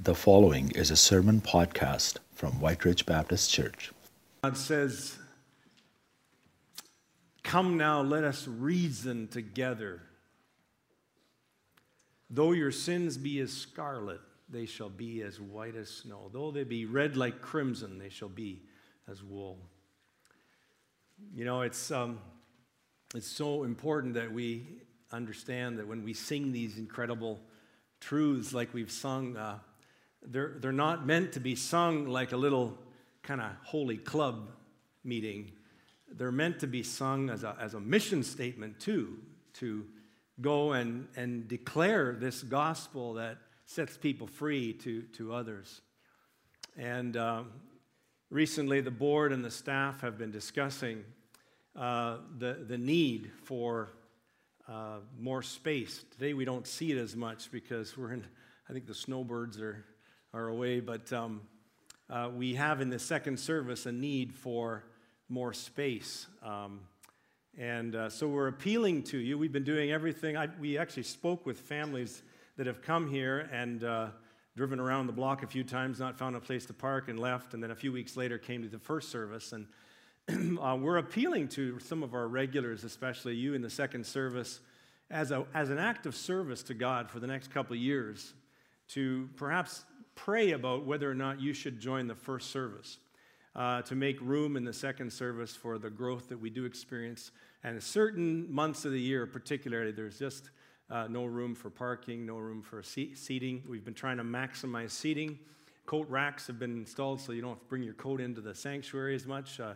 The following is a sermon podcast from Whyte Ridge Baptist Church. God says, Come now, let us reason together. Though your sins be as scarlet, they shall be as white as snow. Though they be red like crimson, they shall be as wool. You know, it's, um, it's so important that we understand that when we sing these incredible truths like we've sung, uh, they're, they're not meant to be sung like a little kind of holy club meeting. They're meant to be sung as a, as a mission statement, too, to go and, and declare this gospel that sets people free to, to others. And um, recently, the board and the staff have been discussing uh, the, the need for uh, more space. Today, we don't see it as much because we're in, I think the snowbirds are, are away, but um, uh, we have in the second service a need for more space. Um, and uh, so we're appealing to you. We've been doing everything. I, we actually spoke with families that have come here and uh, driven around the block a few times, not found a place to park, and left. And then a few weeks later came to the first service. And uh, we're appealing to some of our regulars, especially you in the second service, as, a, as an act of service to God for the next couple of years, to perhaps pray about whether or not you should join the first service. Uh, to make room in the second service for the growth that we do experience. And certain months of the year, particularly, there's just uh, no room for parking, no room for seating. We've been trying to maximize seating. Coat racks have been installed so you don't have to bring your coat into the sanctuary as much. Uh,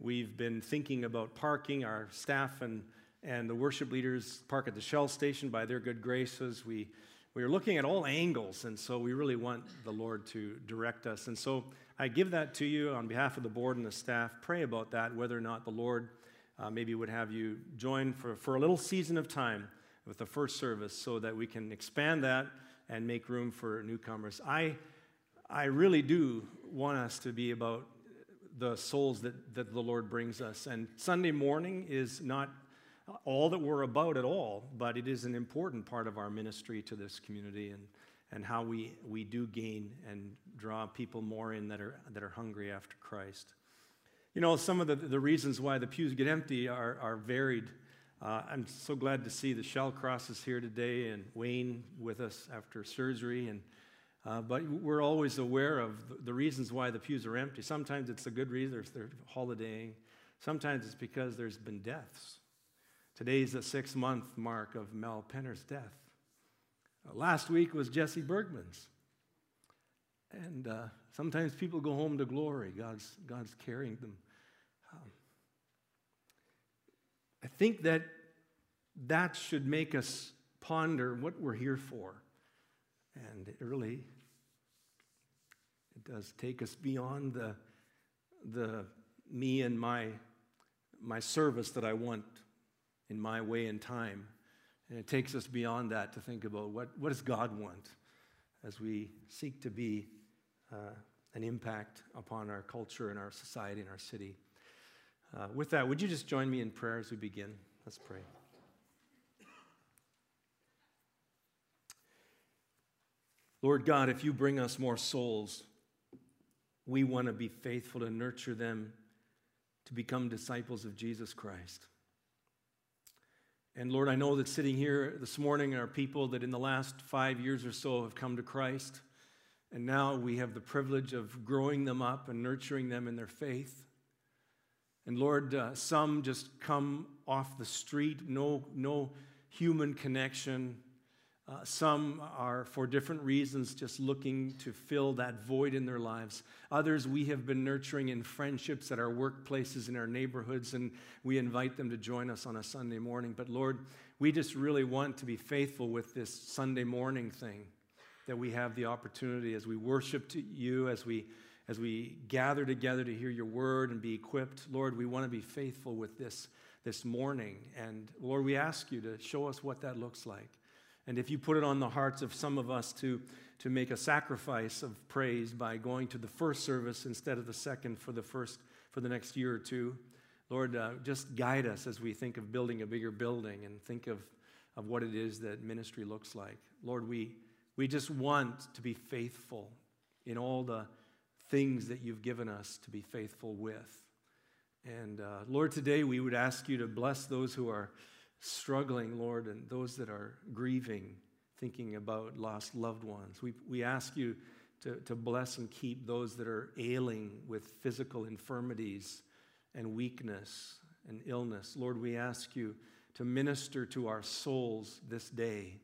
we've been thinking about parking. Our staff and, and the worship leaders park at the Shell station by their good graces. We we are looking at all angles, and so we really want the Lord to direct us. And so I give that to you on behalf of the board and the staff. Pray about that, whether or not the Lord uh, maybe would have you join for, for a little season of time with the first service so that we can expand that and make room for newcomers. I, I really do want us to be about the souls that, that the Lord brings us. And Sunday morning is not all that we're about at all, but it is an important part of our ministry to this community and, and how we, we do gain and draw people more in that are, that are hungry after Christ. You know, some of the, the reasons why the pews get empty are, are varied. Uh, I'm so glad to see the Shell Crosses here today and Wayne with us after surgery. And, uh, but we're always aware of the reasons why the pews are empty. Sometimes it's a good reason, they're holidaying. Sometimes it's because there's been deaths. Today's the six month mark of Mel Penner's death. Uh, last week was Jesse Bergman's. And uh, sometimes people go home to glory. God's, God's carrying them. Um, I think that that should make us ponder what we're here for. And it really it does take us beyond the, the me and my, my service that I want in my way and time. And it takes us beyond that to think about what, what does God want as we seek to be uh, an impact upon our culture and our society and our city. Uh, with that, would you just join me in prayer as we begin? Let's pray. Lord God, if you bring us more souls, we want to be faithful to nurture them to become disciples of Jesus Christ. And Lord, I know that sitting here this morning are people that in the last five years or so have come to Christ. And now we have the privilege of growing them up and nurturing them in their faith. And Lord, uh, some just come off the street, no, no human connection, uh, some are, for different reasons, just looking to fill that void in their lives. Others we have been nurturing in friendships at our workplaces, in our neighborhoods, and we invite them to join us on a Sunday morning. But Lord, we just really want to be faithful with this Sunday morning thing that we have the opportunity as we worship to you, as we as we gather together to hear your word and be equipped. Lord, we want to be faithful with this this morning. And Lord, we ask you to show us what that looks like. And if you put it on the hearts of some of us to, to make a sacrifice of praise by going to the first service instead of the second for the first for the next year or two, Lord, uh, just guide us as we think of building a bigger building and think of, of what it is that ministry looks like. Lord, we, We just want to be faithful in all the things that you've given us to be faithful with. And uh, Lord, today we would ask you to bless those who are struggling, Lord, and those that are grieving, thinking about lost loved ones. We, we ask you to, to bless and keep those that are ailing with physical infirmities and weakness and illness. Lord, we ask you to minister to our souls this day,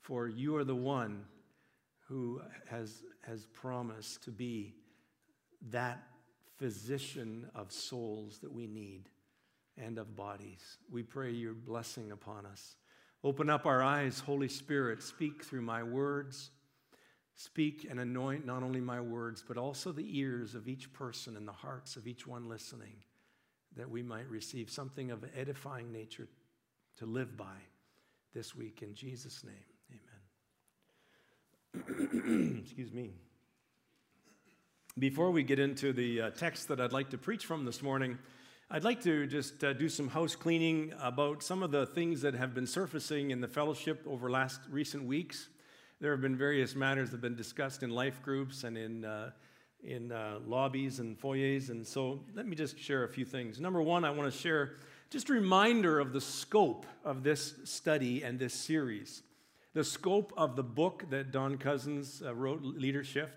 for you are the one who has, has promised to be that physician of souls that we need and of bodies. We pray your blessing upon us. Open up our eyes, Holy Spirit. Speak through my words. Speak and anoint not only my words, but also the ears of each person and the hearts of each one listening, that we might receive something of edifying nature to live by this week. In Jesus' name, amen. Excuse me. Before we get into the uh, text that I'd like to preach from this morning, I'd like to just uh, do some house cleaning about some of the things that have been surfacing in the fellowship over last recent weeks. There have been various matters that have been discussed in life groups and in, uh, in uh, lobbies and foyers. And so let me just share a few things. Number one, I want to share just a reminder of the scope of this study and this series. The scope of the book that Don Cousins uh, wrote, Leadership,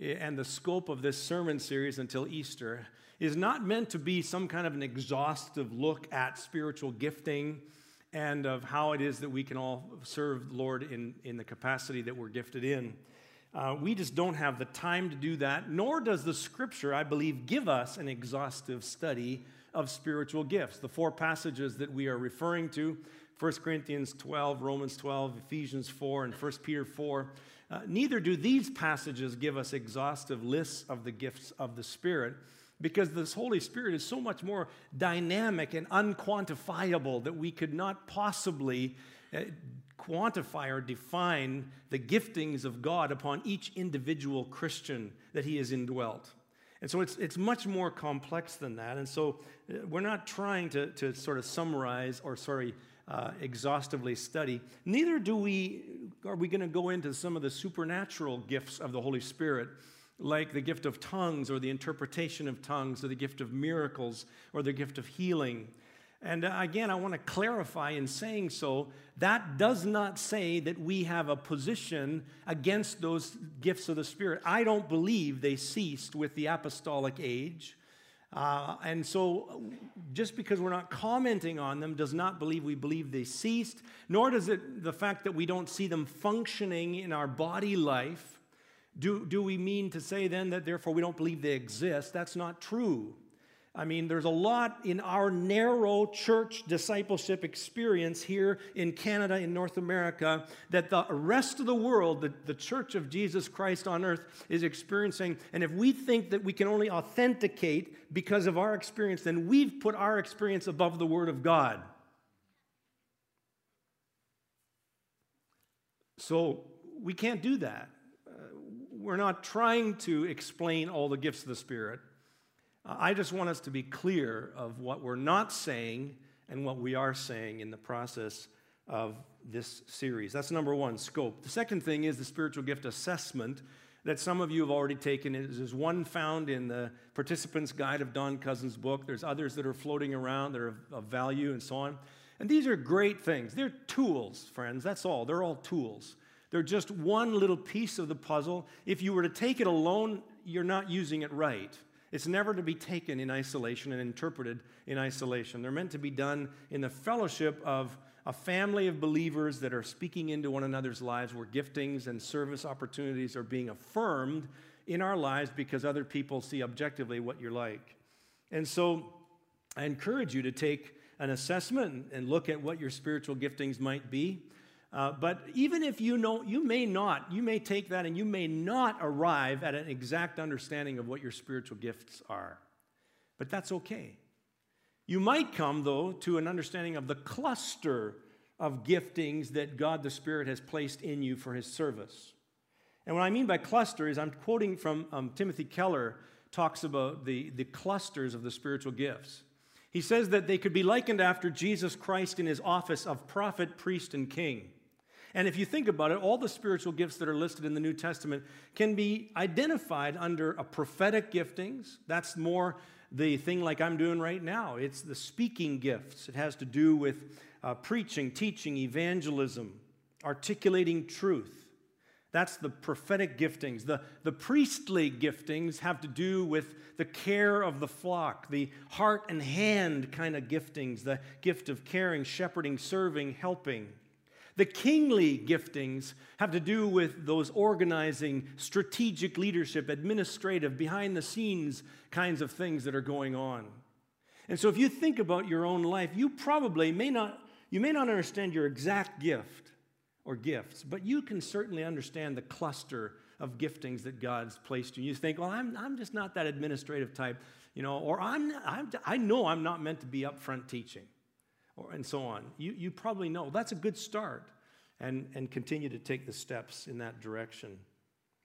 and the scope of this sermon series until Easter is not meant to be some kind of an exhaustive look at spiritual gifting and of how it is that we can all serve the Lord in, in the capacity that we're gifted in. Uh, we just don't have the time to do that, nor does the scripture, I believe, give us an exhaustive study of spiritual gifts. The four passages that we are referring to 1 Corinthians 12, Romans 12, Ephesians 4, and 1 Peter 4 uh, neither do these passages give us exhaustive lists of the gifts of the Spirit because this Holy Spirit is so much more dynamic and unquantifiable that we could not possibly uh, quantify or define the giftings of God upon each individual Christian that He has indwelt. And so it's, it's much more complex than that. And so uh, we're not trying to, to sort of summarize or, sorry, uh, exhaustively study. Neither do we, are we going to go into some of the supernatural gifts of the Holy Spirit like the gift of tongues or the interpretation of tongues or the gift of miracles or the gift of healing. And uh, again, I want to clarify in saying so, that does not say that we have a position against those gifts of the Spirit. I don't believe they ceased with the apostolic age. Uh, and so, just because we're not commenting on them does not believe we believe they ceased, nor does it the fact that we don't see them functioning in our body life do, do we mean to say then that therefore we don't believe they exist? That's not true. I mean, there's a lot in our narrow church discipleship experience here in Canada, in North America, that the rest of the world, the, the church of Jesus Christ on earth, is experiencing. And if we think that we can only authenticate because of our experience, then we've put our experience above the Word of God. So we can't do that uh, we're not trying to explain all the gifts of the Spirit. I just want us to be clear of what we're not saying and what we are saying in the process of this series. That's number one, scope. The second thing is the spiritual gift assessment that some of you have already taken. There's one found in the participant's guide of Don Cousins' book. There's others that are floating around that are of value and so on. And these are great things. They're tools, friends. That's all. They're all tools. They're just one little piece of the puzzle. If you were to take it alone, you're not using it right. It's never to be taken in isolation and interpreted in isolation. They're meant to be done in the fellowship of a family of believers that are speaking into one another's lives where giftings and service opportunities are being affirmed in our lives because other people see objectively what you're like. And so I encourage you to take an assessment and look at what your spiritual giftings might be. Uh, but even if you know, you may not, you may take that and you may not arrive at an exact understanding of what your spiritual gifts are. But that's okay. You might come, though, to an understanding of the cluster of giftings that God the Spirit has placed in you for His service. And what I mean by cluster is I'm quoting from um, Timothy Keller, talks about the, the clusters of the spiritual gifts. He says that they could be likened after Jesus Christ in his office of prophet, priest, and king. And if you think about it, all the spiritual gifts that are listed in the New Testament can be identified under a prophetic giftings. That's more the thing like I'm doing right now. It's the speaking gifts. It has to do with uh, preaching, teaching, evangelism, articulating truth. That's the prophetic giftings. The, the priestly giftings have to do with the care of the flock, the heart and hand kind of giftings, the gift of caring, shepherding, serving, helping. The kingly giftings have to do with those organizing, strategic leadership, administrative, behind the scenes kinds of things that are going on. And so if you think about your own life, you probably may not you may not understand your exact gift, or gifts, but you can certainly understand the cluster of giftings that God's placed you. You think, well, I'm, I'm just not that administrative type, you know, or I'm, I'm, I know I'm not meant to be up front teaching, or, and so on. You, you probably know. That's a good start, and, and continue to take the steps in that direction.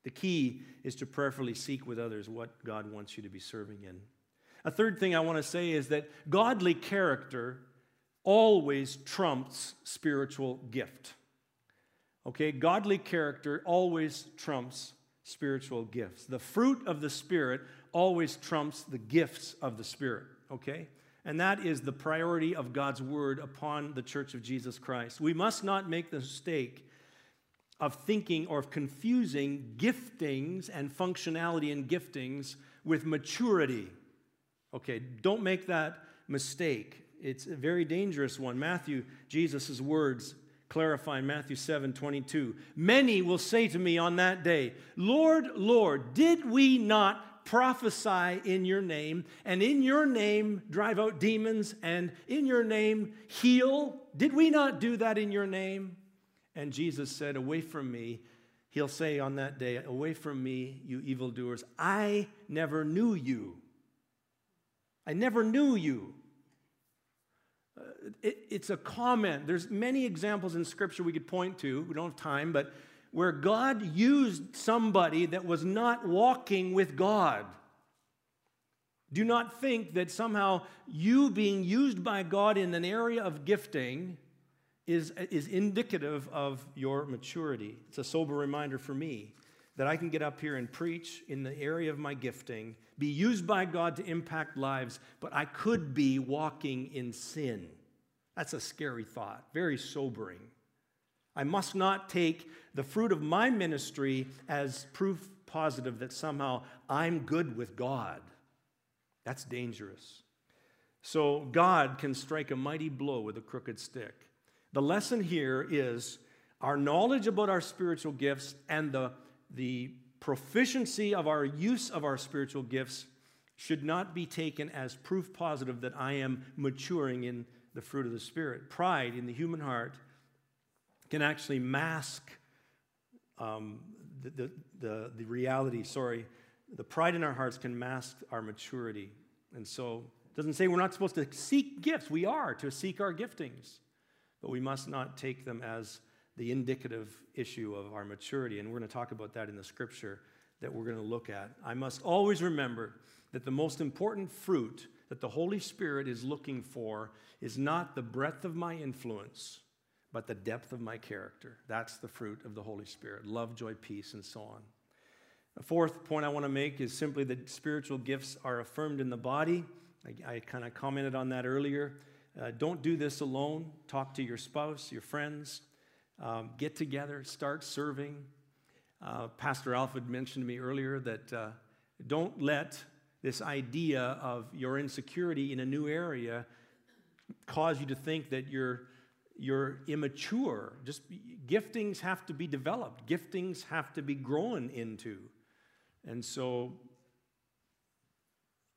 The key is to prayerfully seek with others what God wants you to be serving in. A third thing I want to say is that godly character always trumps spiritual gift. Okay, godly character always trumps spiritual gifts. The fruit of the Spirit always trumps the gifts of the Spirit. Okay? And that is the priority of God's word upon the church of Jesus Christ. We must not make the mistake of thinking or of confusing giftings and functionality in giftings with maturity. Okay, don't make that mistake. It's a very dangerous one. Matthew, Jesus' words clarify Matthew 7 22. Many will say to me on that day, Lord, Lord, did we not prophesy in your name, and in your name drive out demons, and in your name heal? Did we not do that in your name? And Jesus said, Away from me. He'll say on that day, Away from me, you evildoers, I never knew you. I never knew you uh, it, it's a comment. There's many examples in Scripture we could point to. We don't have time, but where God used somebody that was not walking with God. Do not think that somehow you being used by God in an area of gifting is, is indicative of your maturity. It's a sober reminder for me that I can get up here and preach in the area of my gifting, be used by God to impact lives, but I could be walking in sin. That's a scary thought, very sobering. I must not take the fruit of my ministry as proof positive that somehow I'm good with God. That's dangerous. So God can strike a mighty blow with a crooked stick. The lesson here is our knowledge about our spiritual gifts and the, the proficiency of our use of our spiritual gifts should not be taken as proof positive that I am maturing in the fruit of the Spirit. Pride in the human heart can actually mask um, the, the, the, the reality, sorry, the pride in our hearts can mask our maturity. And so it doesn't say we're not supposed to seek gifts. We are to seek our giftings, but we must not take them as the indicative issue of our maturity. And we're going to talk about that in the scripture that we're going to look at. I must always remember that the most important fruit that the Holy Spirit is looking for is not the breadth of my influence, but the depth of my character. That's the fruit of the Holy Spirit love, joy, peace, and so on. A fourth point I want to make is simply that spiritual gifts are affirmed in the body. I, I kind of commented on that earlier. Uh, don't do this alone. Talk to your spouse, your friends. Um, get together, start serving. Uh, Pastor Alfred mentioned to me earlier that uh, don't let this idea of your insecurity in a new area cause you to think that you're you're immature. Just giftings have to be developed. Giftings have to be grown into. And so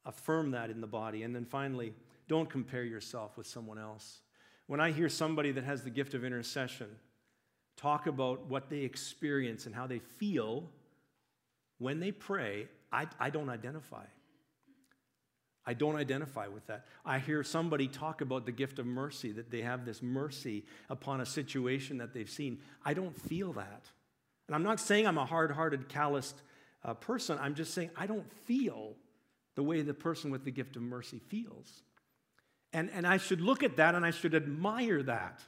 affirm that in the body. And then finally, don't compare yourself with someone else. When I hear somebody that has the gift of intercession talk about what they experience and how they feel when they pray, I, I don't identify. I don't identify with that. I hear somebody talk about the gift of mercy, that they have this mercy upon a situation that they've seen. I don't feel that. And I'm not saying I'm a hard hearted, calloused uh, person. I'm just saying I don't feel the way the person with the gift of mercy feels. And, and I should look at that and I should admire that.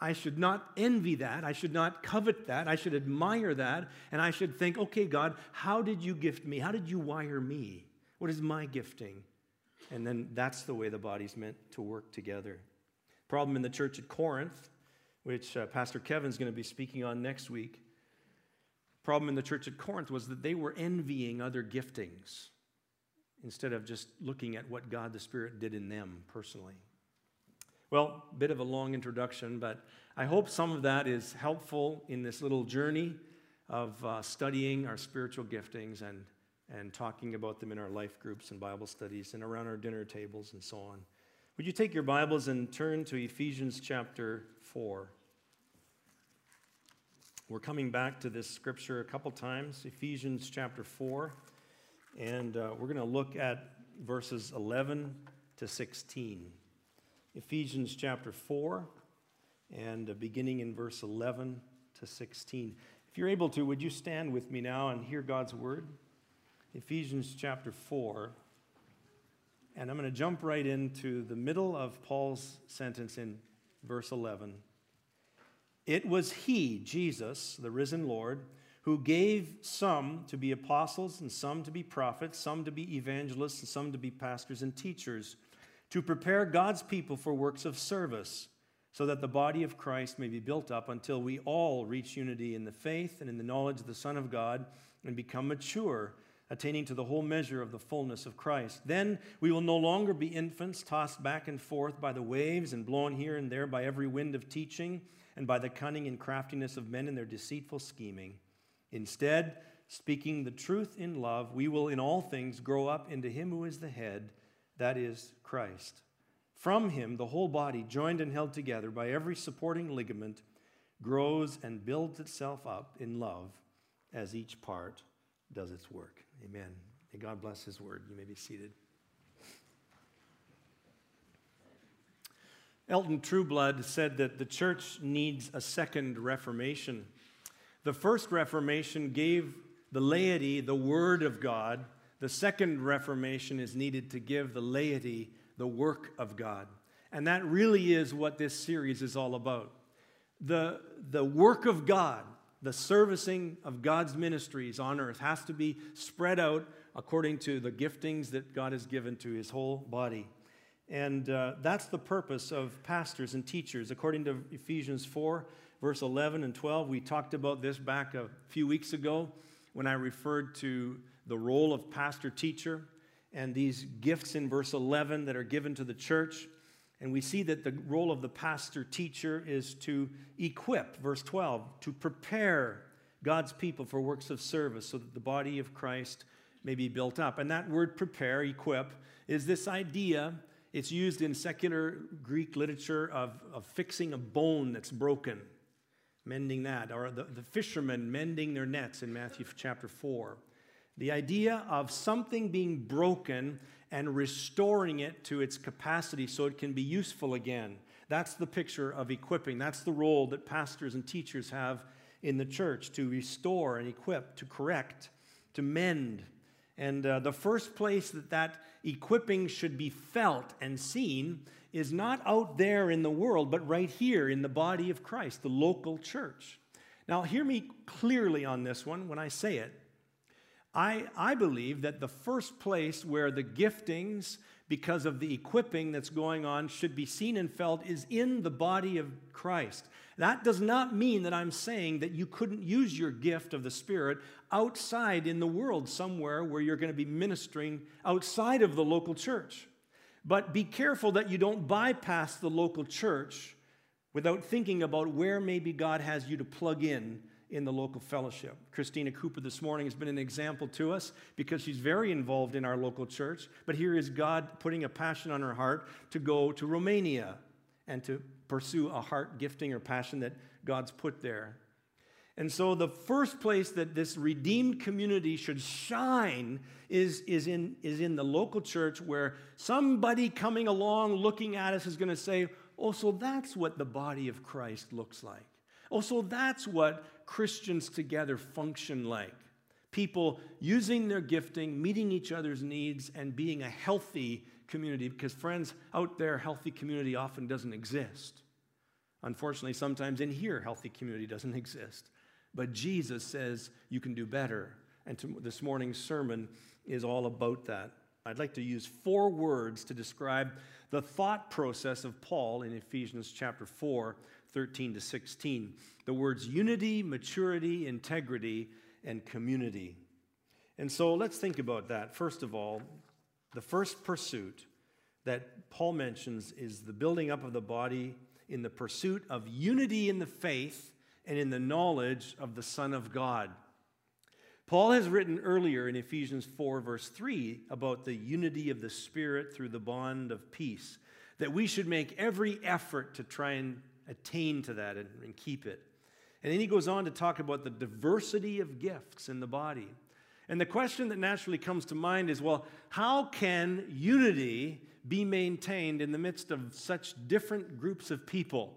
I should not envy that. I should not covet that. I should admire that. And I should think, okay, God, how did you gift me? How did you wire me? What is my gifting? And then that's the way the body's meant to work together. Problem in the church at Corinth, which uh, Pastor Kevin's going to be speaking on next week. Problem in the church at Corinth was that they were envying other giftings instead of just looking at what God the Spirit did in them personally. Well, bit of a long introduction, but I hope some of that is helpful in this little journey of uh, studying our spiritual giftings and, and talking about them in our life groups and Bible studies and around our dinner tables and so on. Would you take your Bibles and turn to Ephesians chapter 4? We're coming back to this scripture a couple times, Ephesians chapter 4, and uh, we're going to look at verses 11 to 16. Ephesians chapter 4, and uh, beginning in verse 11 to 16. If you're able to, would you stand with me now and hear God's word? Ephesians chapter 4. And I'm going to jump right into the middle of Paul's sentence in verse 11. It was He, Jesus, the risen Lord, who gave some to be apostles, and some to be prophets, some to be evangelists, and some to be pastors and teachers to prepare God's people for works of service, so that the body of Christ may be built up until we all reach unity in the faith and in the knowledge of the Son of God and become mature, attaining to the whole measure of the fullness of Christ. Then we will no longer be infants tossed back and forth by the waves and blown here and there by every wind of teaching and by the cunning and craftiness of men in their deceitful scheming. Instead, speaking the truth in love, we will in all things grow up into Him who is the head that is Christ. From him, the whole body, joined and held together by every supporting ligament, grows and builds itself up in love as each part does its work. Amen. May God bless his word. You may be seated. Elton Trueblood said that the church needs a second reformation. The first reformation gave the laity the word of God the second reformation is needed to give the laity the work of God. And that really is what this series is all about. The, the work of God, the servicing of God's ministries on earth, has to be spread out according to the giftings that God has given to his whole body. And uh, that's the purpose of pastors and teachers. According to Ephesians 4, verse 11 and 12, we talked about this back a few weeks ago when I referred to the role of pastor teacher and these gifts in verse 11 that are given to the church. And we see that the role of the pastor teacher is to equip, verse 12, to prepare God's people for works of service so that the body of Christ may be built up. And that word prepare, equip, is this idea. It's used in secular Greek literature of, of fixing a bone that's broken, mending that, or the, the fishermen mending their nets in Matthew chapter 4. The idea of something being broken and restoring it to its capacity so it can be useful again. That's the picture of equipping. That's the role that pastors and teachers have in the church to restore and equip, to correct, to mend. And uh, the first place that that equipping should be felt and seen is not out there in the world, but right here in the body of Christ, the local church. Now, hear me clearly on this one when I say it. I, I believe that the first place where the giftings, because of the equipping that's going on, should be seen and felt is in the body of Christ. That does not mean that I'm saying that you couldn't use your gift of the Spirit outside in the world somewhere where you're going to be ministering outside of the local church. But be careful that you don't bypass the local church without thinking about where maybe God has you to plug in in the local fellowship. Christina Cooper this morning has been an example to us because she's very involved in our local church. But here is God putting a passion on her heart to go to Romania and to pursue a heart gifting or passion that God's put there. And so, the first place that this redeemed community should shine is, is, in, is in the local church where somebody coming along looking at us is going to say, Oh, so that's what the body of Christ looks like. Oh, so that's what Christians together function like. People using their gifting, meeting each other's needs, and being a healthy community. Because, friends, out there, healthy community often doesn't exist. Unfortunately, sometimes in here, healthy community doesn't exist. But Jesus says you can do better. And to, this morning's sermon is all about that. I'd like to use four words to describe the thought process of Paul in Ephesians chapter 4, 13 to 16. The words unity, maturity, integrity, and community. And so let's think about that. First of all, the first pursuit that Paul mentions is the building up of the body in the pursuit of unity in the faith and in the knowledge of the Son of God. Paul has written earlier in Ephesians 4, verse 3, about the unity of the Spirit through the bond of peace, that we should make every effort to try and attain to that and, and keep it. And then he goes on to talk about the diversity of gifts in the body. And the question that naturally comes to mind is well, how can unity be maintained in the midst of such different groups of people?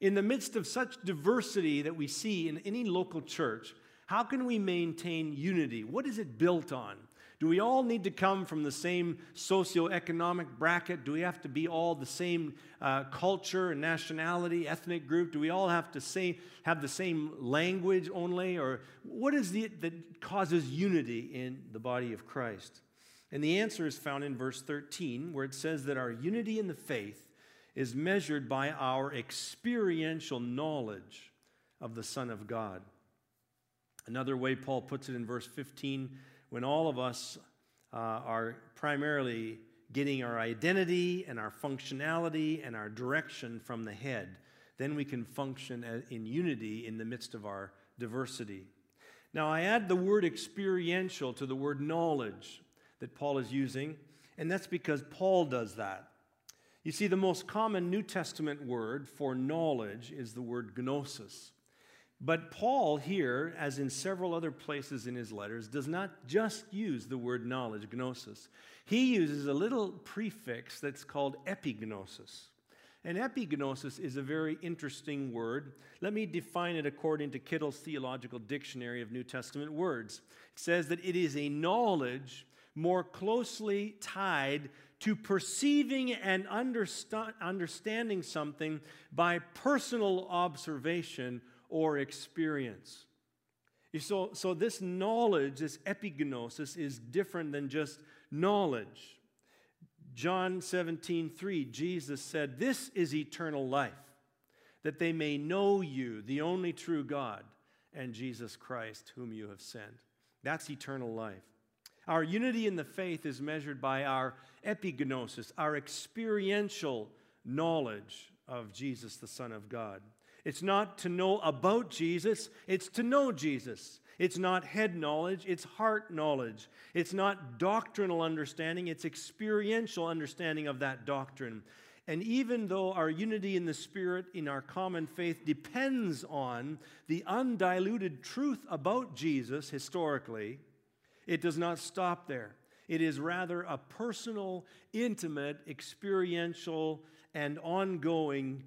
In the midst of such diversity that we see in any local church, how can we maintain unity? What is it built on? Do we all need to come from the same socioeconomic bracket? Do we have to be all the same uh, culture and nationality, ethnic group? Do we all have to say, have the same language only? Or what is it that causes unity in the body of Christ? And the answer is found in verse 13, where it says that our unity in the faith is measured by our experiential knowledge of the Son of God. Another way Paul puts it in verse 15 when all of us uh, are primarily getting our identity and our functionality and our direction from the head, then we can function in unity in the midst of our diversity. Now, I add the word experiential to the word knowledge that Paul is using, and that's because Paul does that. You see, the most common New Testament word for knowledge is the word gnosis. But Paul, here, as in several other places in his letters, does not just use the word knowledge, gnosis. He uses a little prefix that's called epignosis. And epignosis is a very interesting word. Let me define it according to Kittel's Theological Dictionary of New Testament Words. It says that it is a knowledge more closely tied to perceiving and understanding something by personal observation or experience. So, so this knowledge, this epignosis, is different than just knowledge. John 17, 3, Jesus said, This is eternal life, that they may know you, the only true God, and Jesus Christ, whom you have sent. That's eternal life. Our unity in the faith is measured by our epignosis, our experiential knowledge of Jesus, the Son of God. It's not to know about Jesus, it's to know Jesus. It's not head knowledge, it's heart knowledge. It's not doctrinal understanding, it's experiential understanding of that doctrine. And even though our unity in the Spirit in our common faith depends on the undiluted truth about Jesus historically, it does not stop there. It is rather a personal, intimate, experiential, and ongoing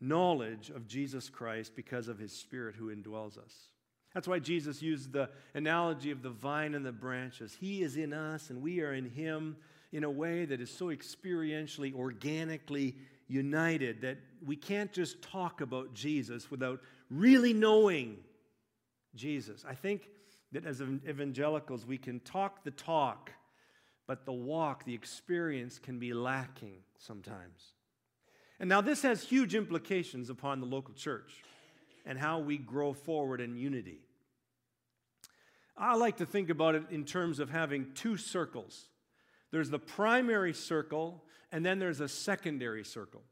knowledge of Jesus Christ because of his Spirit who indwells us. That's why Jesus used the analogy of the vine and the branches. He is in us and we are in him in a way that is so experientially, organically united that we can't just talk about Jesus without really knowing Jesus. I think that as evangelicals, we can talk the talk, but the walk, the experience can be lacking sometimes. And now this has huge implications upon the local church and how we grow forward in unity. I like to think about it in terms of having two circles there's the primary circle, and then there's a secondary circle.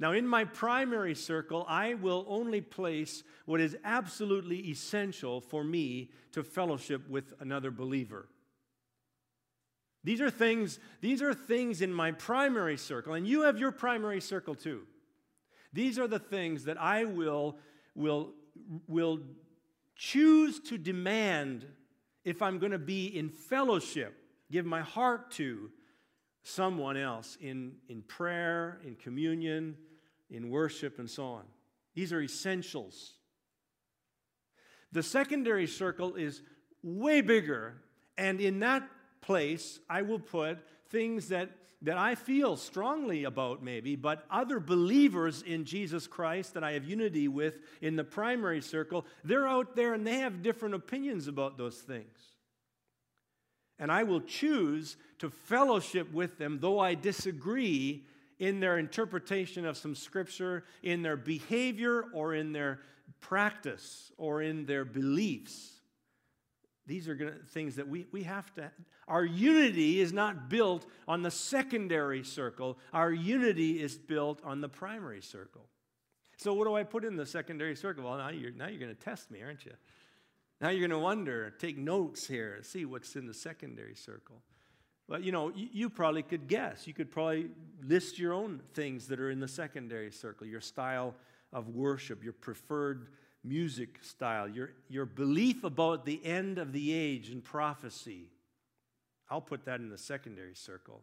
Now, in my primary circle, I will only place what is absolutely essential for me to fellowship with another believer. These are things, these are things in my primary circle, and you have your primary circle too. These are the things that I will, will, will choose to demand if I'm going to be in fellowship, give my heart to someone else in, in prayer, in communion, in worship, and so on. These are essentials. The secondary circle is way bigger, and in that place, I will put things that, that I feel strongly about, maybe, but other believers in Jesus Christ that I have unity with in the primary circle, they're out there and they have different opinions about those things. And I will choose to fellowship with them, though I disagree in their interpretation of some scripture, in their behavior, or in their practice, or in their beliefs. These are gonna, things that we, we have to. Our unity is not built on the secondary circle, our unity is built on the primary circle. So, what do I put in the secondary circle? Well, now you're, now you're going to test me, aren't you? Now you're going to wonder, take notes here, see what's in the secondary circle. But you know, you, you, probably could guess. You could probably list your own things that are in the secondary circle your style of worship, your preferred music style, your, your belief about the end of the age and prophecy. I'll put that in the secondary circle.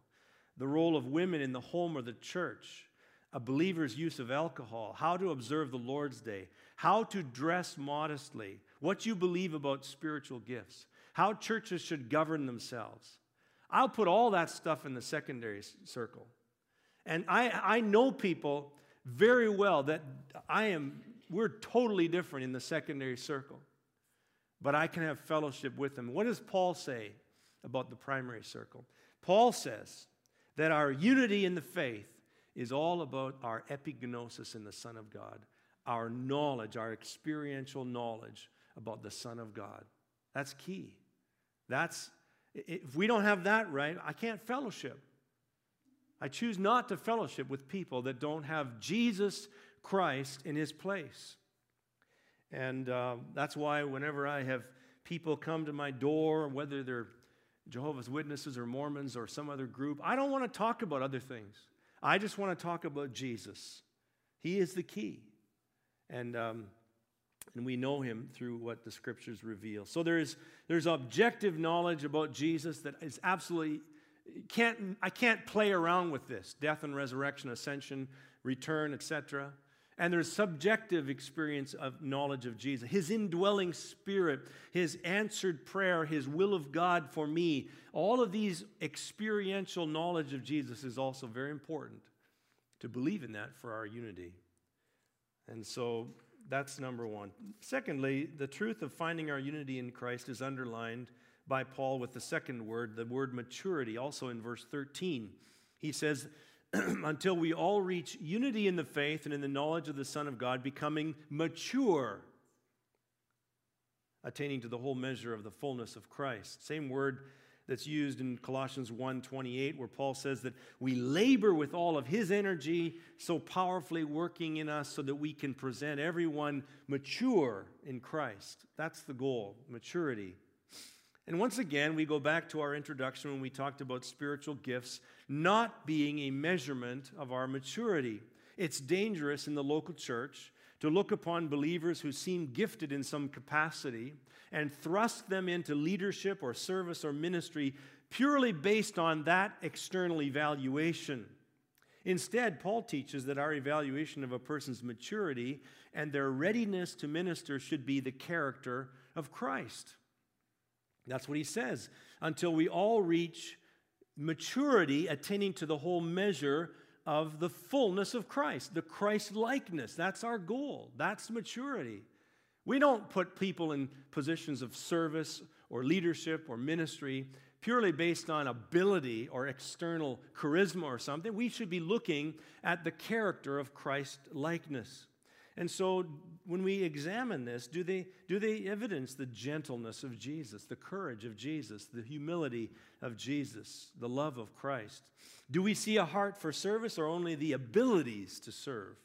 The role of women in the home or the church, a believer's use of alcohol, how to observe the Lord's Day, how to dress modestly, what you believe about spiritual gifts, how churches should govern themselves. I'll put all that stuff in the secondary circle. And I, I know people very well that I am, we're totally different in the secondary circle. But I can have fellowship with them. What does Paul say about the primary circle? Paul says that our unity in the faith is all about our epignosis in the Son of God, our knowledge, our experiential knowledge about the Son of God. That's key. That's if we don't have that right, I can't fellowship. I choose not to fellowship with people that don't have Jesus Christ in his place. And uh, that's why whenever I have people come to my door, whether they're Jehovah's Witnesses or Mormons or some other group, I don't want to talk about other things. I just want to talk about Jesus. He is the key. And um, and we know him through what the scriptures reveal. So there's, there's objective knowledge about Jesus that is absolutely can't I can't play around with this death and resurrection, ascension, return, etc. And there's subjective experience of knowledge of Jesus, his indwelling spirit, his answered prayer, his will of God for me. All of these experiential knowledge of Jesus is also very important to believe in that for our unity. And so that's number one. Secondly, the truth of finding our unity in Christ is underlined by Paul with the second word, the word maturity, also in verse 13. He says, Until we all reach unity in the faith and in the knowledge of the Son of God, becoming mature, attaining to the whole measure of the fullness of Christ. Same word that's used in Colossians 1:28 where Paul says that we labor with all of his energy so powerfully working in us so that we can present everyone mature in Christ. That's the goal, maturity. And once again, we go back to our introduction when we talked about spiritual gifts not being a measurement of our maturity. It's dangerous in the local church to look upon believers who seem gifted in some capacity and thrust them into leadership or service or ministry purely based on that external evaluation. Instead, Paul teaches that our evaluation of a person's maturity and their readiness to minister should be the character of Christ. That's what he says. Until we all reach maturity, attaining to the whole measure of the fullness of Christ, the Christ likeness. That's our goal. That's maturity. We don't put people in positions of service or leadership or ministry purely based on ability or external charisma or something. We should be looking at the character of Christ likeness. And so when we examine this, do they, do they evidence the gentleness of Jesus, the courage of Jesus, the humility of Jesus, the love of Christ? Do we see a heart for service or only the abilities to serve?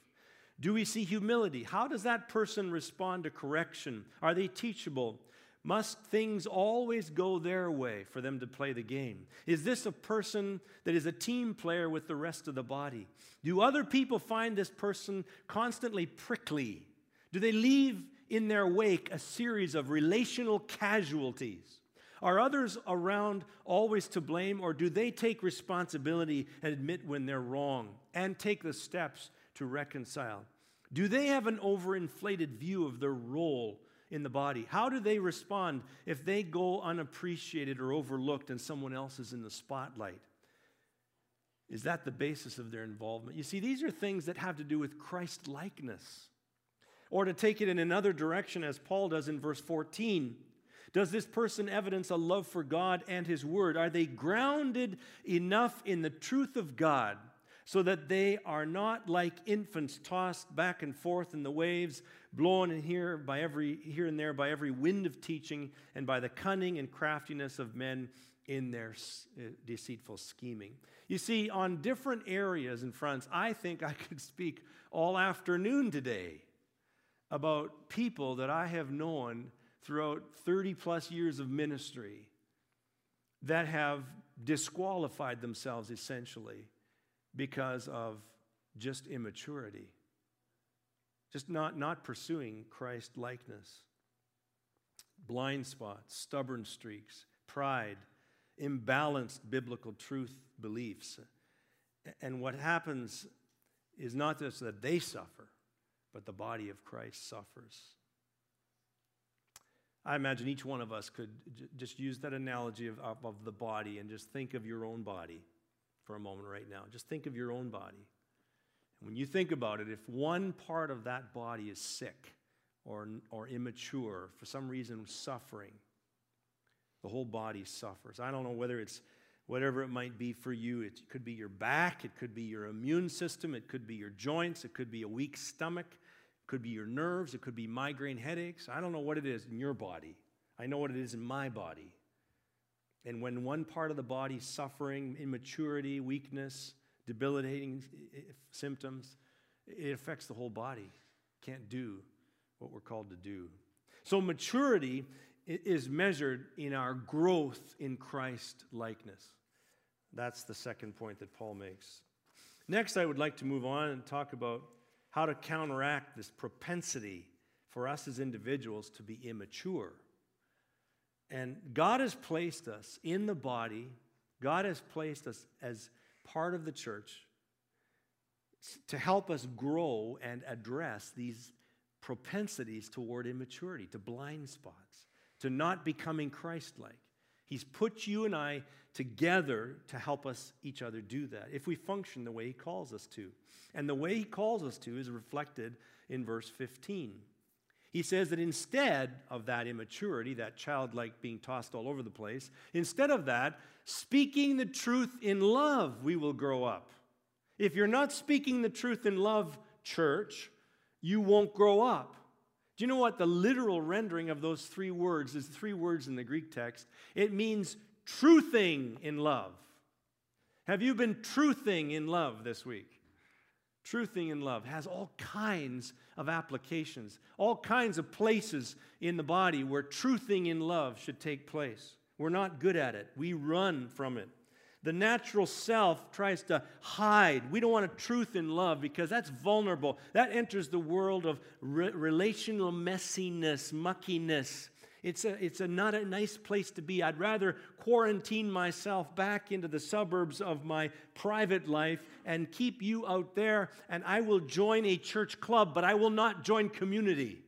Do we see humility? How does that person respond to correction? Are they teachable? Must things always go their way for them to play the game? Is this a person that is a team player with the rest of the body? Do other people find this person constantly prickly? Do they leave in their wake a series of relational casualties? Are others around always to blame, or do they take responsibility and admit when they're wrong and take the steps to reconcile? Do they have an overinflated view of their role in the body? How do they respond if they go unappreciated or overlooked and someone else is in the spotlight? Is that the basis of their involvement? You see, these are things that have to do with Christ likeness. Or to take it in another direction, as Paul does in verse 14, does this person evidence a love for God and His Word? Are they grounded enough in the truth of God so that they are not like infants tossed back and forth in the waves, blown in here by every here and there by every wind of teaching and by the cunning and craftiness of men in their uh, deceitful scheming. You see, on different areas and fronts, I think I could speak all afternoon today about people that I have known throughout 30 plus years of ministry that have disqualified themselves essentially because of just immaturity, just not, not pursuing Christ likeness. Blind spots, stubborn streaks, pride, imbalanced biblical truth beliefs. And what happens is not just that they suffer, but the body of Christ suffers. I imagine each one of us could j- just use that analogy of, of, of the body and just think of your own body for a moment right now. Just think of your own body. And when you think about it, if one part of that body is sick or, or immature, for some reason suffering, the whole body suffers. I don't know whether it's whatever it might be for you. It could be your back, it could be your immune system, it could be your joints, it could be a weak stomach, it could be your nerves, it could be migraine headaches. I don't know what it is in your body. I know what it is in my body. And when one part of the body is suffering, immaturity, weakness, debilitating eh, eh, symptoms, it affects the whole body. Can't do what we're called to do. So, maturity is measured in our growth in Christ likeness. That's the second point that Paul makes. Next, I would like to move on and talk about how to counteract this propensity for us as individuals to be immature. And God has placed us in the body, God has placed us as part of the church to help us grow and address these propensities toward immaturity, to blind spots to not becoming Christ like. He's put you and I together to help us each other do that if we function the way He calls us to. And the way He calls us to is reflected in verse 15. He says that instead of that immaturity, that childlike being tossed all over the place, instead of that, speaking the truth in love, we will grow up. If you're not speaking the truth in love, church, you won't grow up. Do you know what the literal rendering of those three words is? Three words in the Greek text. It means truthing in love. Have you been truthing in love this week? Truthing in love has all kinds of applications, all kinds of places in the body where truthing in love should take place. We're not good at it, we run from it. The natural self tries to hide. We don't want a truth in love because that's vulnerable. That enters the world of re- relational messiness, muckiness. It's, a, it's a not a nice place to be. I'd rather quarantine myself back into the suburbs of my private life and keep you out there, and I will join a church club, but I will not join community.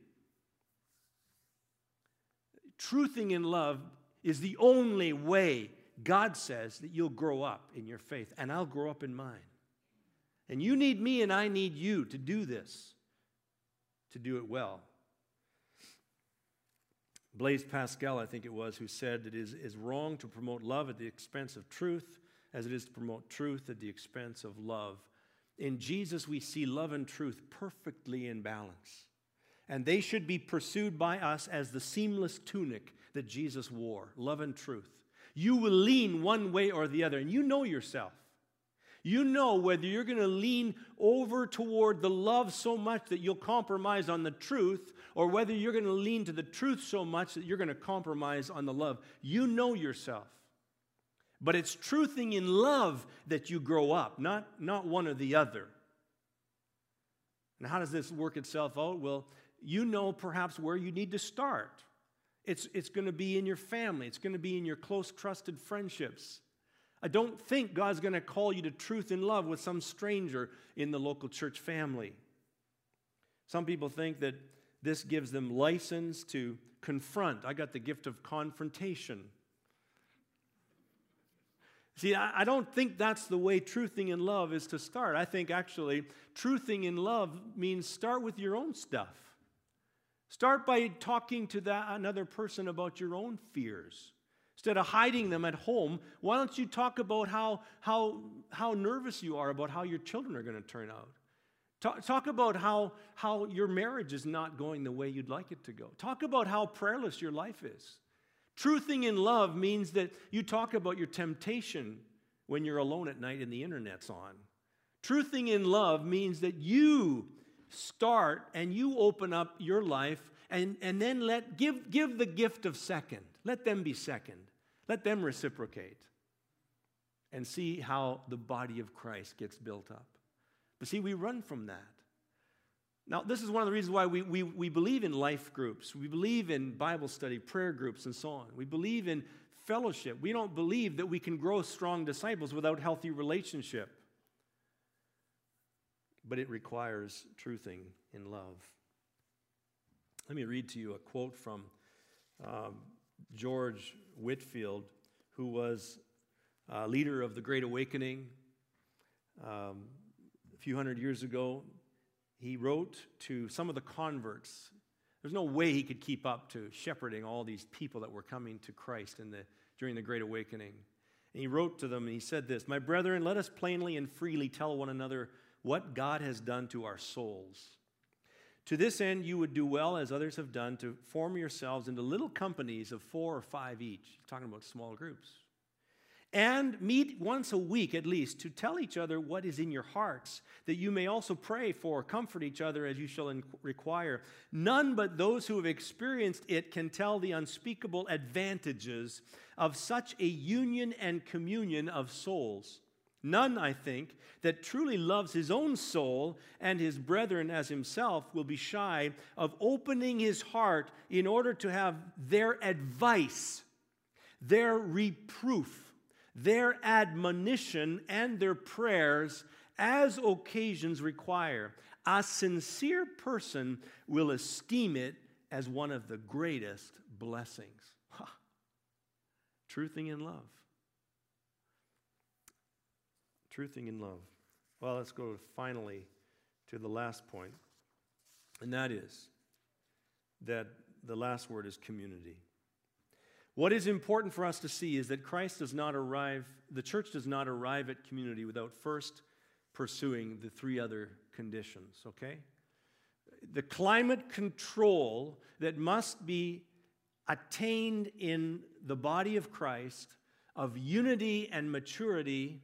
Truthing in love is the only way God says that you'll grow up in your faith, and I'll grow up in mine. And you need me, and I need you to do this, to do it well. Blaise Pascal, I think it was, who said it is, is wrong to promote love at the expense of truth as it is to promote truth at the expense of love. In Jesus, we see love and truth perfectly in balance. And they should be pursued by us as the seamless tunic that Jesus wore love and truth. You will lean one way or the other, and you know yourself. You know whether you're going to lean over toward the love so much that you'll compromise on the truth, or whether you're going to lean to the truth so much that you're going to compromise on the love. You know yourself. But it's truthing in love that you grow up, not, not one or the other. And how does this work itself out? Well, you know perhaps where you need to start. It's, it's going to be in your family, it's going to be in your close, trusted friendships. I don't think God's going to call you to truth and love with some stranger in the local church family. Some people think that this gives them license to confront. I got the gift of confrontation. See, I, I don't think that's the way truthing in love is to start. I think actually, truthing in love means start with your own stuff. Start by talking to that another person about your own fears. Instead of hiding them at home, why don't you talk about how, how, how nervous you are about how your children are going to turn out? Talk, talk about how, how your marriage is not going the way you'd like it to go. Talk about how prayerless your life is. Truthing in love means that you talk about your temptation when you're alone at night and the internet's on. Truthing in love means that you start and you open up your life and, and then let give, give the gift of second. Let them be second. Let them reciprocate and see how the body of Christ gets built up. But see, we run from that. Now, this is one of the reasons why we, we, we believe in life groups. We believe in Bible study, prayer groups, and so on. We believe in fellowship. We don't believe that we can grow strong disciples without healthy relationship. But it requires truthing in love. Let me read to you a quote from um, George Whitefield, who was a leader of the Great Awakening um, a few hundred years ago. He wrote to some of the converts. There's no way he could keep up to shepherding all these people that were coming to Christ in the, during the Great Awakening. And he wrote to them and he said this My brethren, let us plainly and freely tell one another what God has done to our souls to this end, you would do well, as others have done, to form yourselves into little companies of four or five each. Talking about small groups. And meet once a week at least to tell each other what is in your hearts, that you may also pray for, comfort each other as you shall require. None but those who have experienced it can tell the unspeakable advantages of such a union and communion of souls. None, I think, that truly loves his own soul and his brethren as himself will be shy of opening his heart in order to have their advice, their reproof, their admonition, and their prayers as occasions require. A sincere person will esteem it as one of the greatest blessings. Ha. Truthing in love truthing in love. Well, let's go finally to the last point, and that is that the last word is community. What is important for us to see is that Christ does not arrive, the church does not arrive at community without first pursuing the three other conditions, okay? The climate control that must be attained in the body of Christ of unity and maturity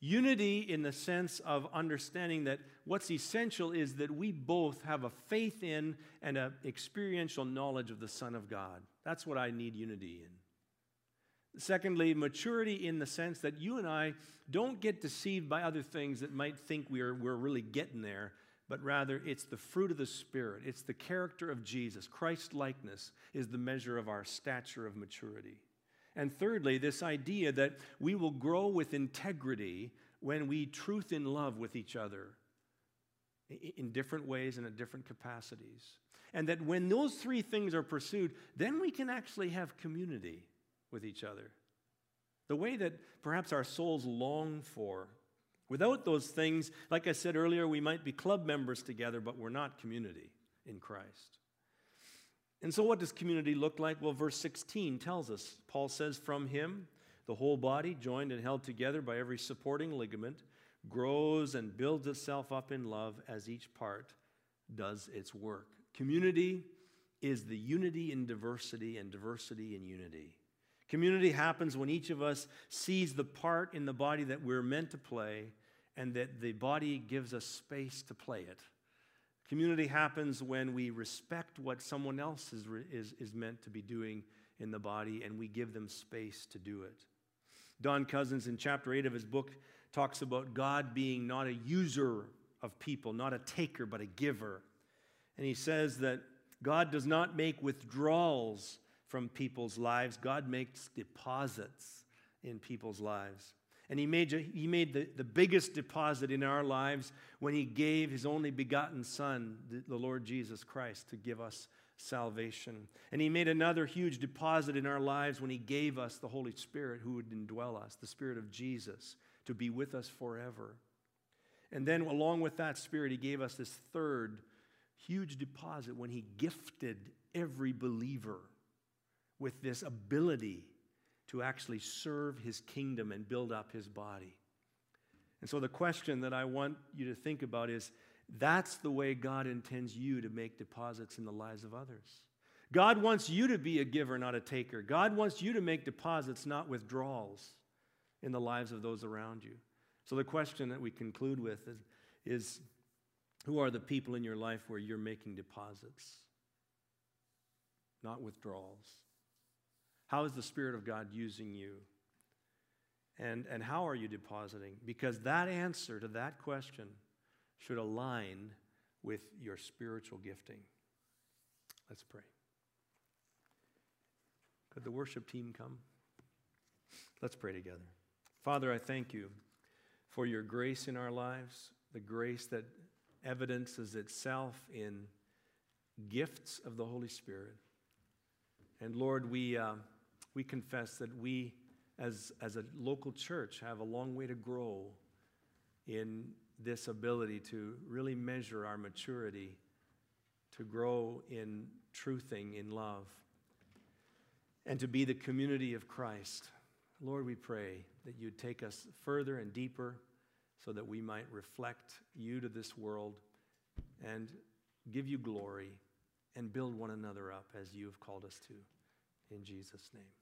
Unity in the sense of understanding that what's essential is that we both have a faith in and an experiential knowledge of the Son of God. That's what I need unity in. Secondly, maturity in the sense that you and I don't get deceived by other things that might think we're, we're really getting there, but rather it's the fruit of the Spirit. It's the character of Jesus. Christ likeness is the measure of our stature of maturity. And thirdly, this idea that we will grow with integrity when we truth in love with each other in different ways and at different capacities. And that when those three things are pursued, then we can actually have community with each other. The way that perhaps our souls long for. Without those things, like I said earlier, we might be club members together, but we're not community in Christ. And so, what does community look like? Well, verse 16 tells us. Paul says, From him, the whole body, joined and held together by every supporting ligament, grows and builds itself up in love as each part does its work. Community is the unity in diversity and diversity in unity. Community happens when each of us sees the part in the body that we're meant to play and that the body gives us space to play it. Community happens when we respect what someone else is, is, is meant to be doing in the body and we give them space to do it. Don Cousins, in chapter 8 of his book, talks about God being not a user of people, not a taker, but a giver. And he says that God does not make withdrawals from people's lives, God makes deposits in people's lives. And he made, he made the, the biggest deposit in our lives when he gave his only begotten Son, the, the Lord Jesus Christ, to give us salvation. And He made another huge deposit in our lives when He gave us the Holy Spirit who would indwell us, the Spirit of Jesus, to be with us forever. And then, along with that Spirit, He gave us this third huge deposit when He gifted every believer with this ability to actually serve His kingdom and build up His body. And so, the question that I want you to think about is that's the way God intends you to make deposits in the lives of others. God wants you to be a giver, not a taker. God wants you to make deposits, not withdrawals, in the lives of those around you. So, the question that we conclude with is, is who are the people in your life where you're making deposits, not withdrawals? How is the Spirit of God using you? And, and how are you depositing? Because that answer to that question should align with your spiritual gifting. Let's pray. Could the worship team come? Let's pray together. Father, I thank you for your grace in our lives, the grace that evidences itself in gifts of the Holy Spirit. And Lord, we, uh, we confess that we, as, as a local church, have a long way to grow in this ability to really measure our maturity, to grow in truthing in love, and to be the community of Christ. Lord, we pray that you'd take us further and deeper so that we might reflect you to this world and give you glory and build one another up as you have called us to. In Jesus' name.